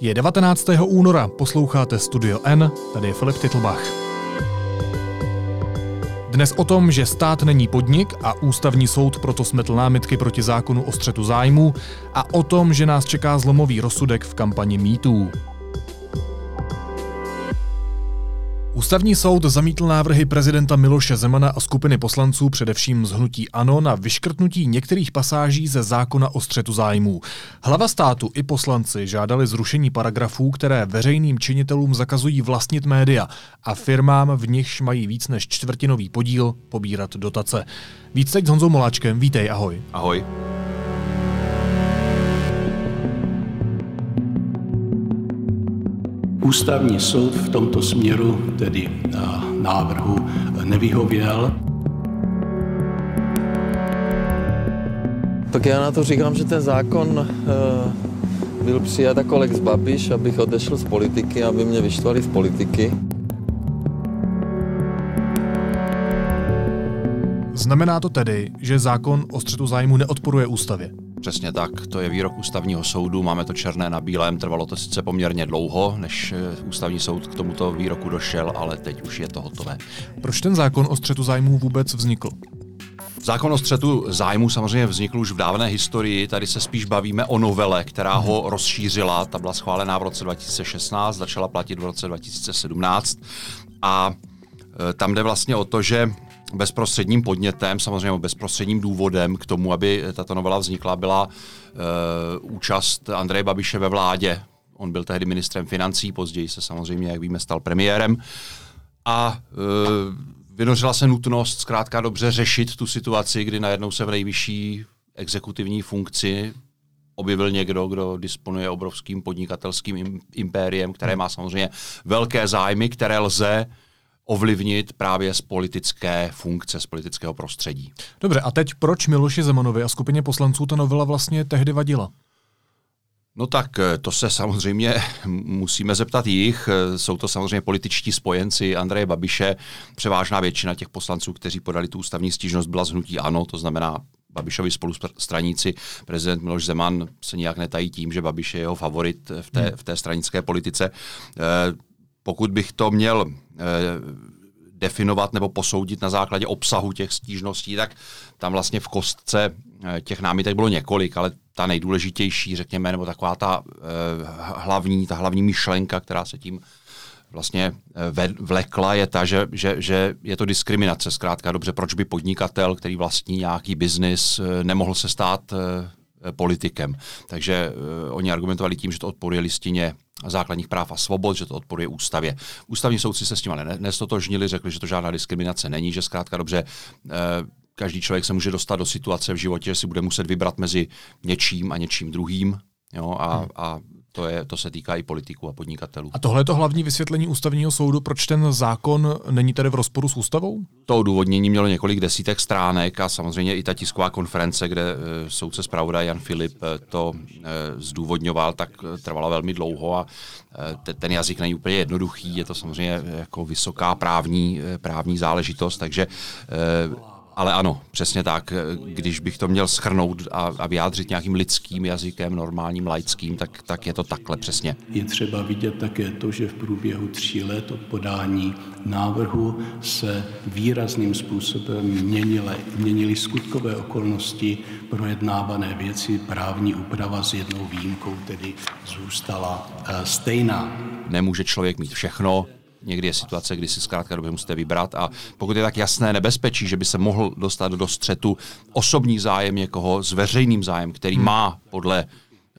Je 19. února, posloucháte Studio N, tady je Filip Titlbach. Dnes o tom, že stát není podnik a ústavní soud proto smetl námitky proti zákonu o střetu zájmů a o tom, že nás čeká zlomový rozsudek v kampani mýtů. Ústavní soud zamítl návrhy prezidenta Miloše Zemana a skupiny poslanců, především z hnutí ANO, na vyškrtnutí některých pasáží ze zákona o střetu zájmů. Hlava státu i poslanci žádali zrušení paragrafů, které veřejným činitelům zakazují vlastnit média a firmám, v nichž mají víc než čtvrtinový podíl, pobírat dotace. Víc teď s Honzou Moláčkem, vítej, ahoj. Ahoj. Ústavní soud v tomto směru, tedy návrhu, nevyhověl. Tak já na to říkám, že ten zákon eh, byl přijat jako Lex Babiš, abych odešel z politiky, aby mě vyštvali z politiky. Znamená to tedy, že zákon o střetu zájmu neodporuje ústavě? Přesně tak, to je výrok ústavního soudu, máme to černé na bílém, trvalo to sice poměrně dlouho, než eh, ústavní soud k tomuto výroku došel, ale teď už je to hotové. Proč ten zákon o střetu zájmů vůbec vznikl? Zákon o střetu zájmu samozřejmě vznikl už v dávné historii, tady se spíš bavíme o novele, která ho mhm. rozšířila, ta byla schválená v roce 2016, začala platit v roce 2017 a eh, tam jde vlastně o to, že bezprostředním podnětem, samozřejmě bezprostředním důvodem k tomu, aby tato novela vznikla, byla uh, účast Andreje Babiše ve vládě. On byl tehdy ministrem financí, později se samozřejmě, jak víme, stal premiérem. A uh, vynořila se nutnost zkrátka dobře řešit tu situaci, kdy najednou se v nejvyšší exekutivní funkci objevil někdo, kdo disponuje obrovským podnikatelským impériem, které má samozřejmě velké zájmy, které lze ovlivnit právě z politické funkce, z politického prostředí. Dobře, a teď proč Miloši Zemanovi a skupině poslanců ta novela vlastně tehdy vadila? No tak eh, to se samozřejmě musíme zeptat jich. Eh, jsou to samozřejmě političtí spojenci Andreje Babiše. Převážná většina těch poslanců, kteří podali tu ústavní stížnost, byla zhnutí ANO, to znamená Babišovi spolustraníci. Prezident Miloš Zeman se nijak netají tím, že Babiš je jeho favorit v té, v té stranické politice. Eh, pokud bych to měl eh, definovat nebo posoudit na základě obsahu těch stížností, tak tam vlastně v kostce eh, těch námitek bylo několik, ale ta nejdůležitější, řekněme, nebo taková ta eh, hlavní, ta hlavní myšlenka, která se tím vlastně vlekla, je ta, že, že, že je to diskriminace. Zkrátka dobře, proč by podnikatel, který vlastní nějaký biznis, nemohl se stát politikem. Takže uh, oni argumentovali tím, že to odporuje listině základních práv a svobod, že to odporuje ústavě. Ústavní soudci se s tím ale nestotožnili, řekli, že to žádná diskriminace není, že zkrátka dobře každý člověk se může dostat do situace v životě, že si bude muset vybrat mezi něčím a něčím druhým. Jo, a, hmm. a to, je, to se týká i politiků a podnikatelů. A tohle je to hlavní vysvětlení ústavního soudu, proč ten zákon není tedy v rozporu s ústavou? To odůvodnění mělo několik desítek stránek a samozřejmě i ta tisková konference, kde e, soudce zpravodaj Jan Filip e, to e, zdůvodňoval, tak trvala velmi dlouho a ten jazyk není úplně jednoduchý, je to samozřejmě jako vysoká právní, právní záležitost, takže ale ano, přesně tak. Když bych to měl schrnout a, a vyjádřit nějakým lidským jazykem, normálním, laickým, tak, tak je to takhle přesně. Je třeba vidět také to, že v průběhu tří let od podání návrhu se výrazným způsobem měnily, měnily skutkové okolnosti projednávané věci, právní úprava s jednou výjimkou tedy zůstala uh, stejná. Nemůže člověk mít všechno, Někdy je situace, kdy si zkrátka dobře musíte vybrat a pokud je tak jasné nebezpečí, že by se mohl dostat do střetu osobní zájem někoho s veřejným zájem, který hmm. má podle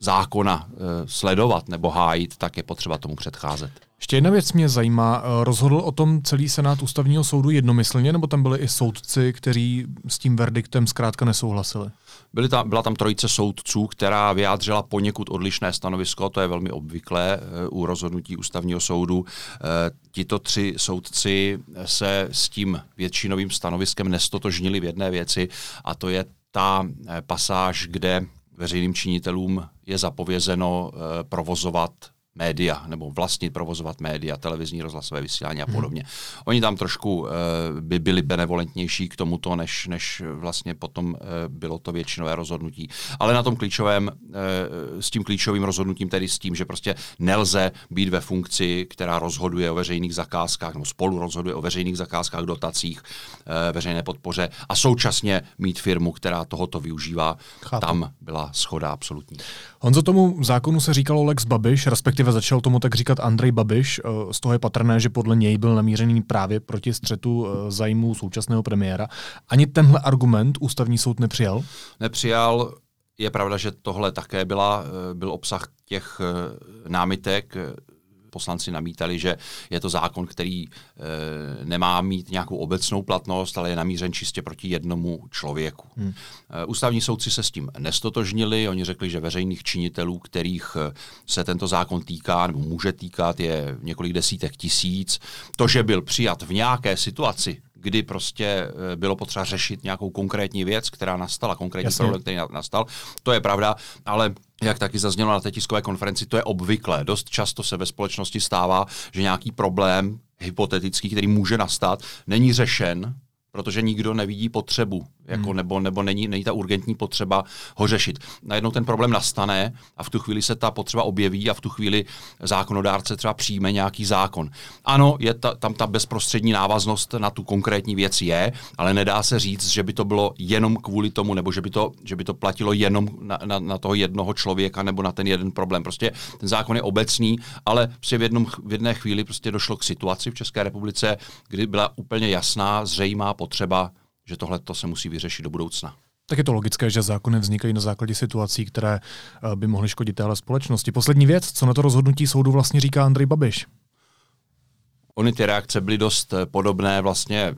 zákona e, sledovat nebo hájit, tak je potřeba tomu předcházet. Ještě jedna věc mě zajímá. Eh, rozhodl o tom celý senát ústavního soudu jednomyslně, nebo tam byli i soudci, kteří s tím verdiktem zkrátka nesouhlasili? Byly tam, byla tam trojice soudců, která vyjádřila poněkud odlišné stanovisko, to je velmi obvyklé eh, u rozhodnutí ústavního soudu. Eh, tito tři soudci se s tím většinovým stanoviskem nestotožnili v jedné věci a to je ta pasáž, kde veřejným činitelům je zapovězeno provozovat média nebo vlastnit, provozovat média, televizní, rozhlasové vysílání a podobně. Hmm. Oni tam trošku uh, by byli benevolentnější k tomuto, než, než vlastně potom uh, bylo to většinové rozhodnutí. Ale na tom klíčovém, uh, s tím klíčovým rozhodnutím, tedy s tím, že prostě nelze být ve funkci, která rozhoduje o veřejných zakázkách, nebo spolu rozhoduje o veřejných zakázkách, dotacích, uh, veřejné podpoře a současně mít firmu, která tohoto využívá. Chápu. Tam byla schoda absolutní. Honzo, tomu zákonu se říkalo Lex Babiš, respektive začal tomu tak říkat Andrej Babiš. Eh, z toho je patrné, že podle něj byl namířený právě proti střetu eh, zájmů současného premiéra. Ani tenhle argument ústavní soud nepřijal? Nepřijal. Je pravda, že tohle také byla, eh, byl obsah těch námitek poslanci namítali, že je to zákon, který e, nemá mít nějakou obecnou platnost, ale je namířen čistě proti jednomu člověku. Hmm. E, ústavní soudci se s tím nestotožnili, oni řekli, že veřejných činitelů, kterých eh, se tento zákon týká nebo může týkat, je několik desítek tisíc. To, že byl přijat v nějaké situaci, kdy prostě bylo potřeba řešit nějakou konkrétní věc, která nastala, konkrétní Jasně. problém, který nastal. To je pravda, ale jak taky zaznělo na té tiskové konferenci, to je obvyklé. Dost často se ve společnosti stává, že nějaký problém hypotetický, který může nastat, není řešen protože nikdo nevidí potřebu, jako hmm. nebo, nebo není, není ta urgentní potřeba ho řešit. Najednou ten problém nastane a v tu chvíli se ta potřeba objeví a v tu chvíli zákonodárce třeba přijme nějaký zákon. Ano, je ta, tam ta bezprostřední návaznost na tu konkrétní věc je, ale nedá se říct, že by to bylo jenom kvůli tomu, nebo že by to, že by to platilo jenom na, na, na toho jednoho člověka nebo na ten jeden problém. Prostě ten zákon je obecný, ale prostě v, jednom, v jedné chvíli prostě došlo k situaci v České republice, kdy byla úplně jasná, zřejmá potřeba, že tohle to se musí vyřešit do budoucna. Tak je to logické, že zákony vznikají na základě situací, které eh, by mohly škodit téhle společnosti. Poslední věc, co na to rozhodnutí soudu vlastně říká Andrej Babiš? Ony ty reakce byly dost eh, podobné vlastně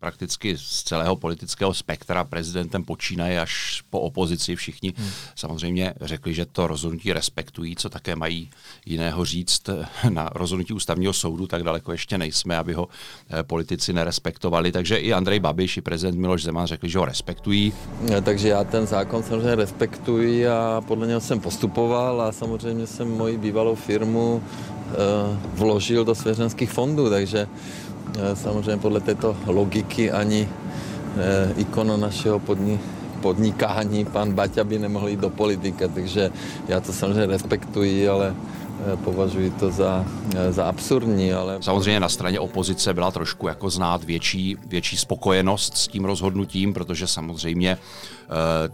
prakticky z celého politického spektra prezidentem počínaje až po opozici všichni hmm. samozřejmě řekli, že to rozhodnutí respektují, co také mají jiného říct na rozhodnutí ústavního soudu, tak daleko ještě nejsme, aby ho eh, politici nerespektovali. Takže i Andrej Babiš, i prezident Miloš Zeman řekli, že ho respektují. Takže já ten zákon samozřejmě respektuji a podle něho jsem postupoval a samozřejmě jsem moji bývalou firmu eh, vložil do svěřenských fondů, takže Eh, samozřejmě podle této logiky ani eh, ikona našeho podni, podnikání, pan Baťa by nemohl jít do politika, takže já to samozřejmě respektuji, ale eh, považuji to za, za absurdní. Ale... Samozřejmě na straně opozice byla trošku jako znát větší, větší spokojenost s tím rozhodnutím, protože samozřejmě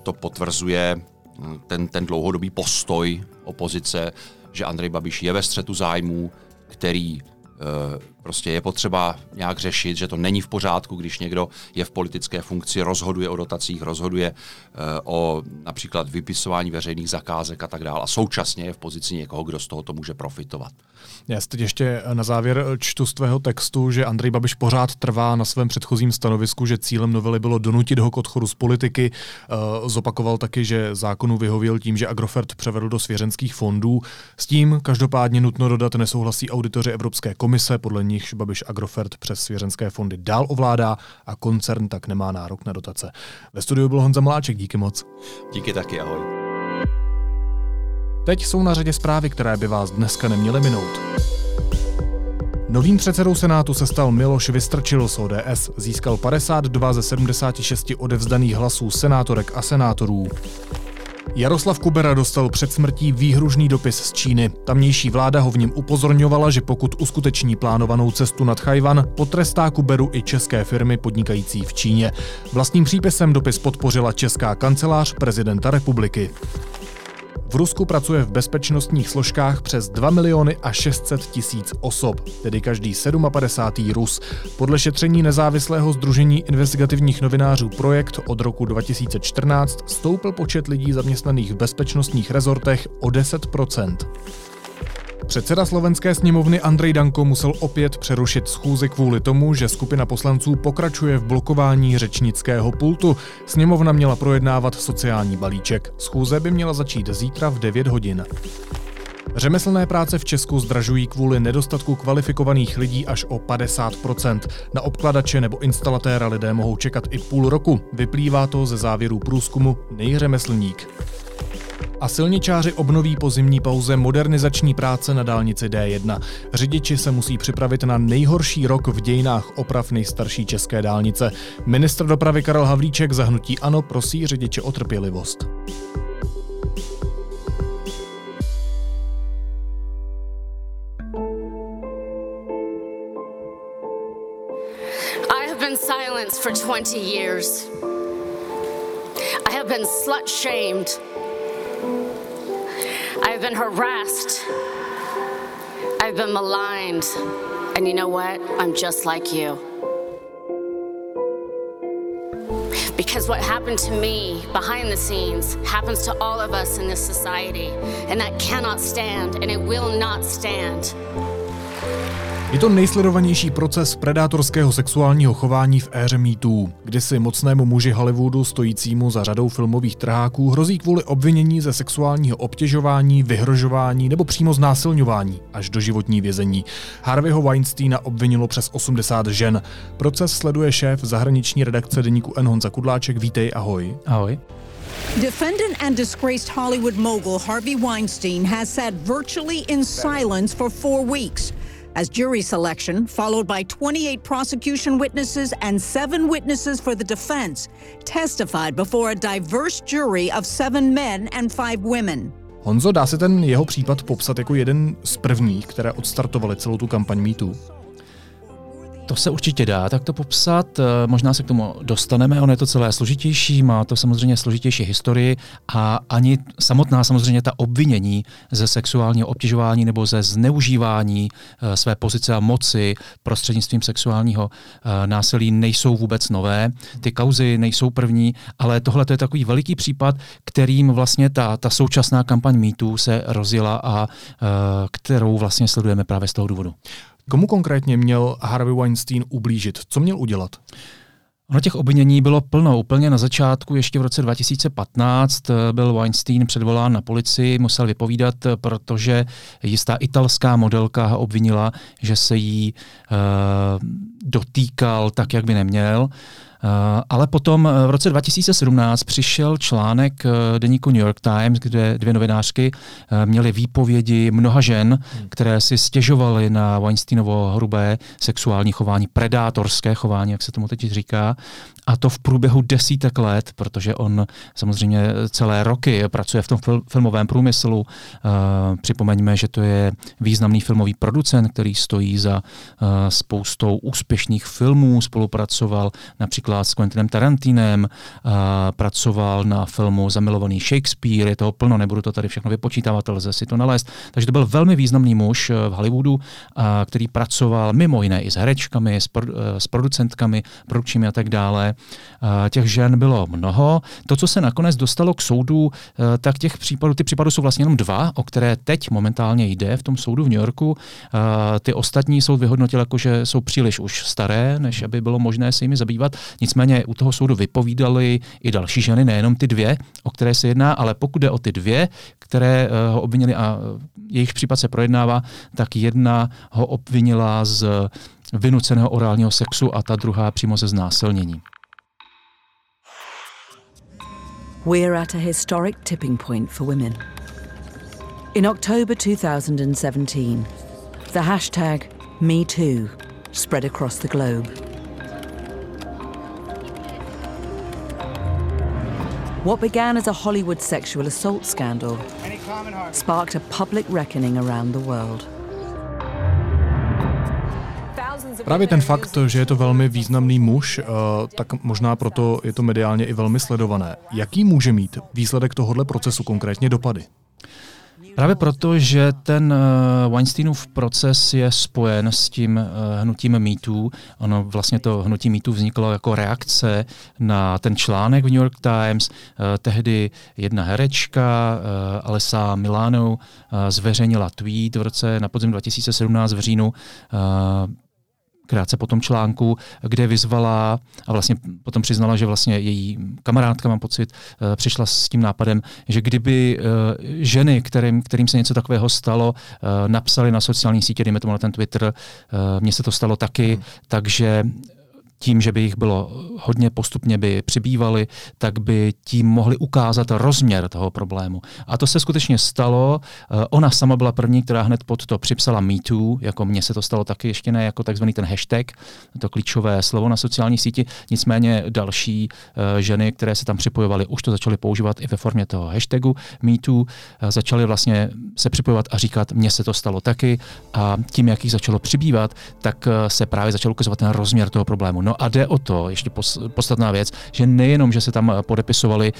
to potvrzuje hm, ten, ten dlouhodobý postoj opozice, že Andrej Babiš je ve střetu zájmů, který Prostě je potřeba nějak řešit, že to není v pořádku, když někdo je v politické funkci, rozhoduje o dotacích, rozhoduje uh, o například vypisování veřejných zakázek a tak dále. A současně je v pozici někoho, kdo z tohoto může profitovat. Já teď ještě na závěr čtu z tvého textu, že Andrej Babiš pořád trvá na svém předchozím stanovisku, že cílem novely bylo donutit ho k odchodu z politiky. Zopakoval taky, že zákonu vyhověl tím, že Agrofert převedl do svěřenských fondů. S tím každopádně nutno dodat nesouhlasí auditoři Evropské komise, podle ní nichž Babiš Agrofert přes svěřenské fondy dál ovládá a koncern tak nemá nárok na dotace. Ve studiu byl Honza Maláček, díky moc. Díky taky, ahoj. Teď jsou na řadě zprávy, které by vás dneska neměly minout. Novým předsedou Senátu se stal Miloš Vystrčil z ODS. Získal 52 ze 76 odevzdaných hlasů senátorek a senátorů. Jaroslav Kubera dostal před smrtí výhružný dopis z Číny. Tamnější vláda ho v něm upozorňovala, že pokud uskuteční plánovanou cestu nad Chajvan, potrestá Kuberu i české firmy podnikající v Číně. Vlastním přípisem dopis podpořila česká kancelář prezidenta republiky. Rusku pracuje v bezpečnostních složkách přes 2 miliony a 600 tisíc osob, tedy každý 57. Rus. Podle šetření nezávislého združení investigativních novinářů Projekt od roku 2014 stoupl počet lidí zaměstnaných v bezpečnostních rezortech o 10 Předseda slovenské sněmovny Andrej Danko musel opět přerušit schůzi kvůli tomu, že skupina poslanců pokračuje v blokování řečnického pultu. Sněmovna měla projednávat sociální balíček. Schůze by měla začít zítra v 9 hodin. Řemeslné práce v Česku zdražují kvůli nedostatku kvalifikovaných lidí až o 50%. Na obkladače nebo instalatéra lidé mohou čekat i půl roku. Vyplývá to ze závěrů průzkumu Nejřemeslník. A silničáři obnoví po zimní pauze modernizační práce na dálnici D1. Řidiči se musí připravit na nejhorší rok v dějinách oprav nejstarší české dálnice. Ministr dopravy Karel Havlíček zahnutí ANO prosí řidiče o trpělivost. silence for 20 years. I have been slut shamed. I've been harassed. I've been maligned. And you know what? I'm just like you. Because what happened to me behind the scenes happens to all of us in this society. And that cannot stand, and it will not stand. Je to nejsledovanější proces predátorského sexuálního chování v éře MeToo, kdy si mocnému muži Hollywoodu stojícímu za řadou filmových trháků hrozí kvůli obvinění ze sexuálního obtěžování, vyhrožování nebo přímo znásilňování až do životní vězení. Harveyho Weinsteina obvinilo přes 80 žen. Proces sleduje šéf zahraniční redakce deníku N. Honza Kudláček. Vítej, ahoj. Ahoj. Defendant and disgraced Hollywood mogul Harvey Weinstein has sat virtually in silence for four weeks as jury selection, followed by 28 prosecution witnesses and seven witnesses for the defense, testified before a diverse jury of seven men and five women. Honzo, dá se ten jeho případ popsat jako jeden z prvních, které odstartovaly celou tu kampaň MeToo? To se určitě dá tak to popsat, eh, možná se k tomu dostaneme, ono je to celé složitější, má to samozřejmě složitější historii a ani samotná samozřejmě ta obvinění ze sexuálního obtěžování nebo ze zneužívání eh, své pozice a moci prostřednictvím sexuálního eh, násilí nejsou vůbec nové. Ty kauzy nejsou první, ale tohle to je takový veliký případ, kterým vlastně ta, ta současná kampaň MeToo se rozjela a kterou vlastně sledujeme právě z toho důvodu. Komu konkrétně měl Harvey Weinstein ublížit? Co měl udělat? Ono těch obvinění bylo plno. Úplně na začátku, ještě v roce 2015, byl Weinstein předvolán na policii, musel vypovídat, protože jistá italská modelka ho obvinila, že se jí uh, dotýkal tak, jak by neměl. Eh, ale potom eh, v roce 2017 přišel článek eh, deníku New York Times, kde dvě novinářky měly výpovědi mnoha žen, hmm. které si stěžovaly na Weinsteinovo hrubé sexuální chování, predátorské chování, jak se tomu teď říká. A to v průběhu desítek let, protože on samozřejmě celé roky pracuje v tom filmovém průmyslu. Připomeňme, že to je významný filmový producent, který stojí za spoustou úspěšných filmů, spolupracoval například s Quentinem Tarantinem, uh, pracoval na filmu Zamilovaný Shakespeare, je toho plno, nebudu to tady všechno vypočítávat, lze si to nalézt. Takže to byl velmi významný muž v Hollywoodu, uh, který pracoval mimo jiné i s herečkami, s, pro, uh, s producentkami, produkčními a tak dále. Eh, těch žen bylo mnoho. To, co se nakonec dostalo k soudu, eh, tak těch případů, ty případy jsou vlastně jenom dva, o které teď momentálně jde v tom soudu v New Yorku. Eh, ty ostatní soud vyhodnotil jako, že jsou příliš už staré, než aby bylo možné se jimi zabývat. Nicméně u toho soudu vypovídali i další ženy, nejenom ty dvě, o které se jedná, ale pokud jde o ty dvě, které ho obvinili a jejich případ se projednává, tak jedna ho obvinila z vynuceného orálního sexu a ta druhá přímo ze znásilnění. we're at a historic tipping point for women. In October 2017, the hashtag MeToo spread across the globe. What began as a Hollywood sexual assault scandal sparked a public reckoning around the world. Právě ten fakt, že je to velmi významný muž, eh, tak možná proto je to mediálně i velmi sledované. Jaký může mít výsledek tohohle procesu konkrétně dopady? Právě proto, že ten uh, Weinsteinův proces je spojen s tím uh, hnutím MeToo. Ono vlastně to hnutí MeToo vzniklo jako reakce na ten článek v New York Times. Uh, tehdy jedna herečka, Alessa Milano, zveřejnila tweet v roce na podzim 2017 v říjnu, krátce po tom článku, kde vyzvala a vlastně potom přiznala, že vlastně její kamarádka, mám pocit, eh, přišla s tím nápadem, že kdyby eh, ženy, kterým, kterým se něco takového stalo, eh, napsali na sociální sítě, dejme tomu na ten Twitter, mně se to stalo taky, hmm. takže tím, že by jich bylo hodně postupně by přibývaly, tak by tím mohli ukázat rozměr toho problému. A to se skutečně stalo. Eh, ona sama byla první, která hned pod to připsala MeToo, jako mně se to stalo taky ještě ne jako takzvaný ten hashtag, to klíčové slovo na sociální síti. Nicméně další uh, ženy, které se tam připojovaly, už to začaly používat i ve formě toho hashtagu MeToo, uh, začaly vlastně se připojovat a říkat, mně se to stalo taky a tím, jak jich začalo přibývat, tak se právě začal ukazovat ten rozměr toho problému. No a jde o to, ještě podstatná věc, že nejenom, že se tam podepisovali,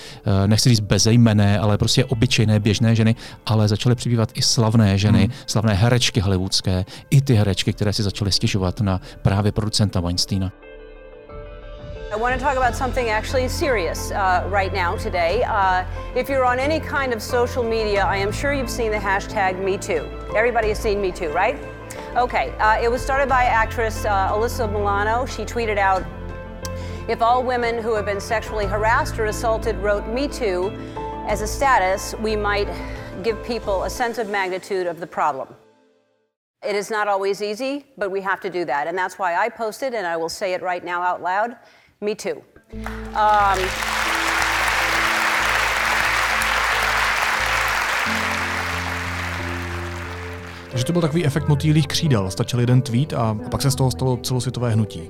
nechci říct bezejmené, ale prostě obyčejné běžné ženy, ale začaly přibývat i slavné ženy, hmm. slavné herečky hollywoodské, i ty herečky, které si začaly stěžovat na právě producenta Weinsteina. I want to talk about something actually serious uh, right now today. Uh, if you're on any kind of social media, I am sure you've seen the hashtag MeToo. Everybody has seen MeToo, right? Okay, uh, it was started by actress uh, Alyssa Milano. She tweeted out, if all women who have been sexually harassed or assaulted wrote Me Too as a status, we might give people a sense of magnitude of the problem. It is not always easy, but we have to do that. And that's why I posted, and I will say it right now out loud Me too. Um, Takže to byl takový efekt motýlých křídel. Stačil jeden tweet a pak se z toho stalo celosvětové hnutí.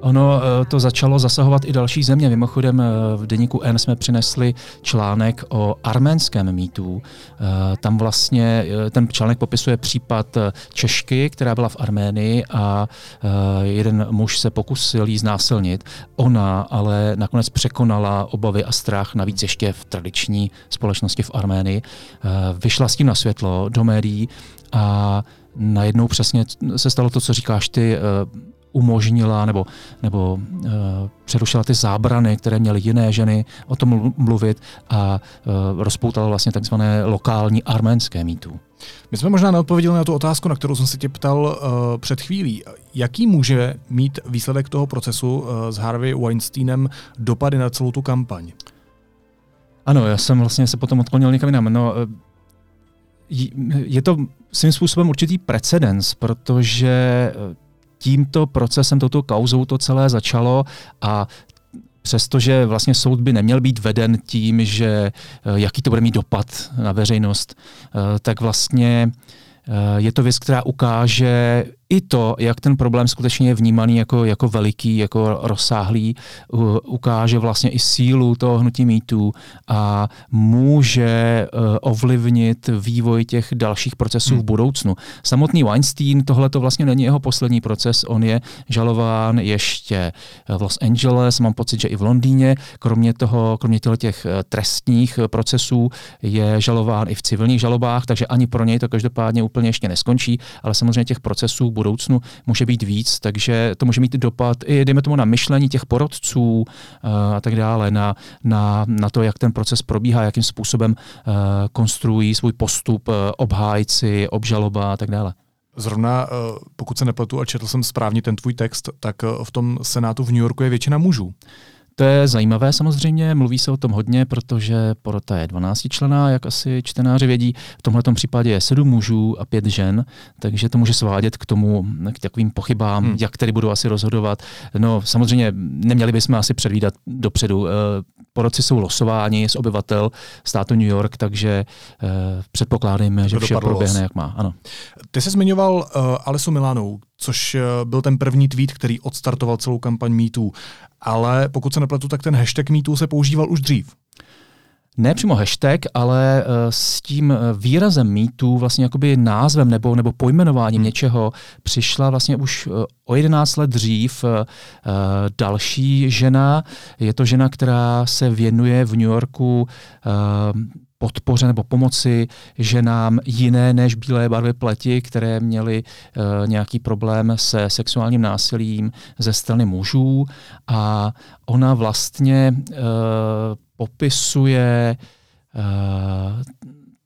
Ono eh, to začalo zasahovat i další země. Mimochodem eh, v deníku N jsme přinesli článek o arménském mýtu. Eh, tam vlastně ten článek popisuje případ Češky, která byla v Arménii a jeden muž se pokusil jí znásilnit. Ona ale nakonec překonala obavy a strach, navíc ještě v tradiční společnosti v Arménii. Vyšla s tím na světlo do médií a najednou přesně se stalo to, co říkáš ty, umožnila nebo, nebo uh, přerušila ty zábrany, které měly jiné ženy o tom mluvit a uh, rozpoutala vlastně takzvané lokální arménské mýtu. My jsme možná neodpověděli na tu otázku, na kterou jsem se tě ptal uh, před chvílí. Jaký může mít výsledek toho procesu uh, s Harvey Weinsteinem dopady na celou tu kampaň? Ano, já jsem vlastně se potom odklonil někam jinam. No, je to svým způsobem určitý precedens, protože tímto procesem, touto kauzou to celé začalo a přestože vlastně soud by neměl být veden tím, že eh, jaký to bude mít dopad na veřejnost, eh, tak vlastně eh, je to věc, která ukáže i to, jak ten problém skutečně je vnímaný jako, jako veliký, jako rozsáhlý, ukáže vlastně i sílu toho hnutí mýtů a může uh, ovlivnit vývoj těch dalších procesů hmm. v budoucnu. Samotný Weinstein, tohle to vlastně není jeho poslední proces, on je žalován ještě v Los Angeles, mám pocit, že i v Londýně, kromě toho, kromě těch eh, trestních procesů je žalován i v civilních žalobách, takže ani pro něj to každopádně úplně ještě neskončí, ale samozřejmě těch procesů budoucnu může být víc, takže to může mít dopad i, dejme tomu, na myšlení těch porodců uh, a tak dále, na, na, na to, jak ten proces probíhá, jakým způsobem uh, konstruují svůj postup uh, obhájci, obžaloba a tak dále. Zrovna, pokud se nepletu a četl jsem správně ten tvůj text, tak v tom senátu v New Yorku je většina mužů. To je zajímavé samozřejmě, mluví se o tom hodně, protože porota je 12 člená, jak asi čtenáři vědí. V tomhle případě je 7 mužů a 5 žen, takže to může svádět k tomu, k takovým pochybám, hmm. jak tedy budou asi rozhodovat. No samozřejmě neměli bychom asi předvídat dopředu. Porodci jsou losováni z obyvatel státu New York, takže uh, předpokládáme, že vše proběhne, jak má. Ano. Ty jsi zmiňoval uh, Alisu Milanou, což uh, byl ten první tweet, který odstartoval celou kampaň MeToo. Ale pokud se nepletu, tak ten hashtag MeToo se používal už dřív ne přímo hashtag, ale uh, s tím výrazem mýtu, vlastně jakoby názvem nebo, nebo pojmenováním hmm. něčeho přišla vlastně už uh, o 11 let dřív další žena. Je to žena, která se věnuje v New Yorku podpoře nebo pomoci ženám jiné než bílé barvy pleti, které měly uh, nějaký problém se sexuálním násilím ze strany mužů a ona vlastně uh, popisuje uh,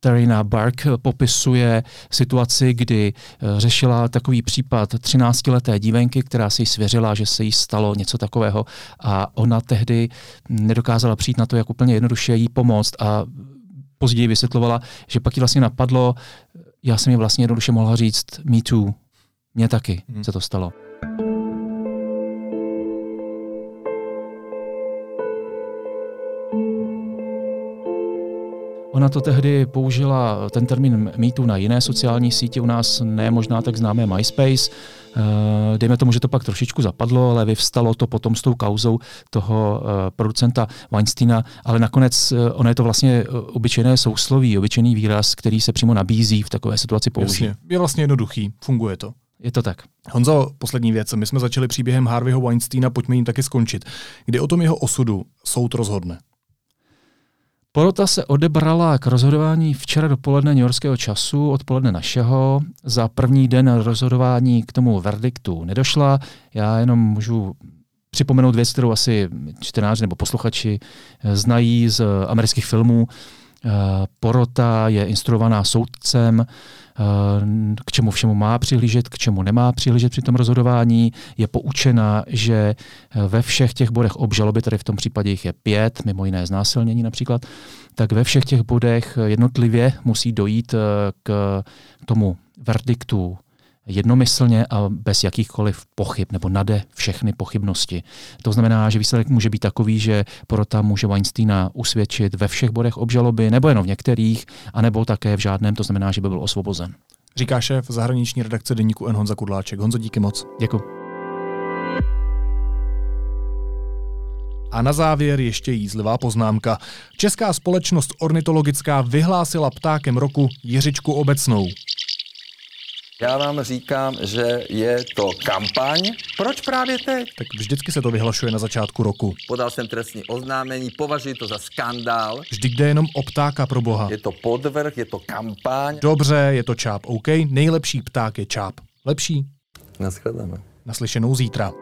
Tarina Bark popisuje situaci, kdy řešila takový případ 13-leté dívenky, která si svěřila, že se jí stalo něco takového a ona tehdy nedokázala přijít na to, jak úplně jednoduše jí pomoct a později vysvětlovala, že pak jí vlastně napadlo, já jsem jí vlastně jednoduše mohla říct me too, mně taky hmm. se to stalo. Na to tehdy použila ten termín mýtu na jiné sociální sítě, u nás ne možná tak známé MySpace. Eh, dejme tomu, že to pak trošičku zapadlo, ale vyvstalo to potom s tou kauzou toho eh, producenta Weinsteina, ale nakonec eh, ono je to vlastně obyčejné sousloví, obyčejný výraz, který se přímo nabízí v takové situaci použít. Jasně. Je vlastně jednoduchý, funguje to. Je to tak. Honzo, poslední věc. My jsme začali příběhem Harveyho Weinsteina, pojďme jim taky skončit. Kdy o tom jeho osudu soud rozhodne? Porota se odebrala k rozhodování včera dopoledne Yorkského času, odpoledne našeho. Za první den rozhodování k tomu verdiktu nedošla. Já jenom můžu připomenout věc, kterou asi čtenáři nebo posluchači znají z amerických filmů. Porota je instruovaná soudcem, k čemu všemu má přihlížet, k čemu nemá přihlížet při tom rozhodování. Je poučena, že ve všech těch bodech obžaloby, tady v tom případě jich je pět, mimo jiné znásilnění například, tak ve všech těch bodech jednotlivě musí dojít eh, k tomu verdiktu jednomyslně a bez jakýchkoliv pochyb nebo nade všechny pochybnosti. To znamená, že výsledek může být takový, že porota může Weinsteina usvědčit ve všech bodech obžaloby, nebo jenom v některých, anebo také v žádném, to znamená, že by byl osvobozen. Říká šéf zahraniční redakce deníku N. Honza Kudláček. Honzo, díky moc. Děkuji. A na závěr ještě jízlivá poznámka. Česká společnost ornitologická vyhlásila ptákem roku Jiřičku obecnou. Já vám říkám, že je to kampaň. Proč právě teď? Tak vždycky se to vyhlašuje na začátku roku. Podal jsem trestní oznámení, považuji to za skandál. Vždyť jde jenom o ptáka pro boha. Je to podvrh, je to kampaň. Dobře, je to čáp, OK. Nejlepší pták je čáp. Lepší? Naschledanou. Naslyšenou zítra.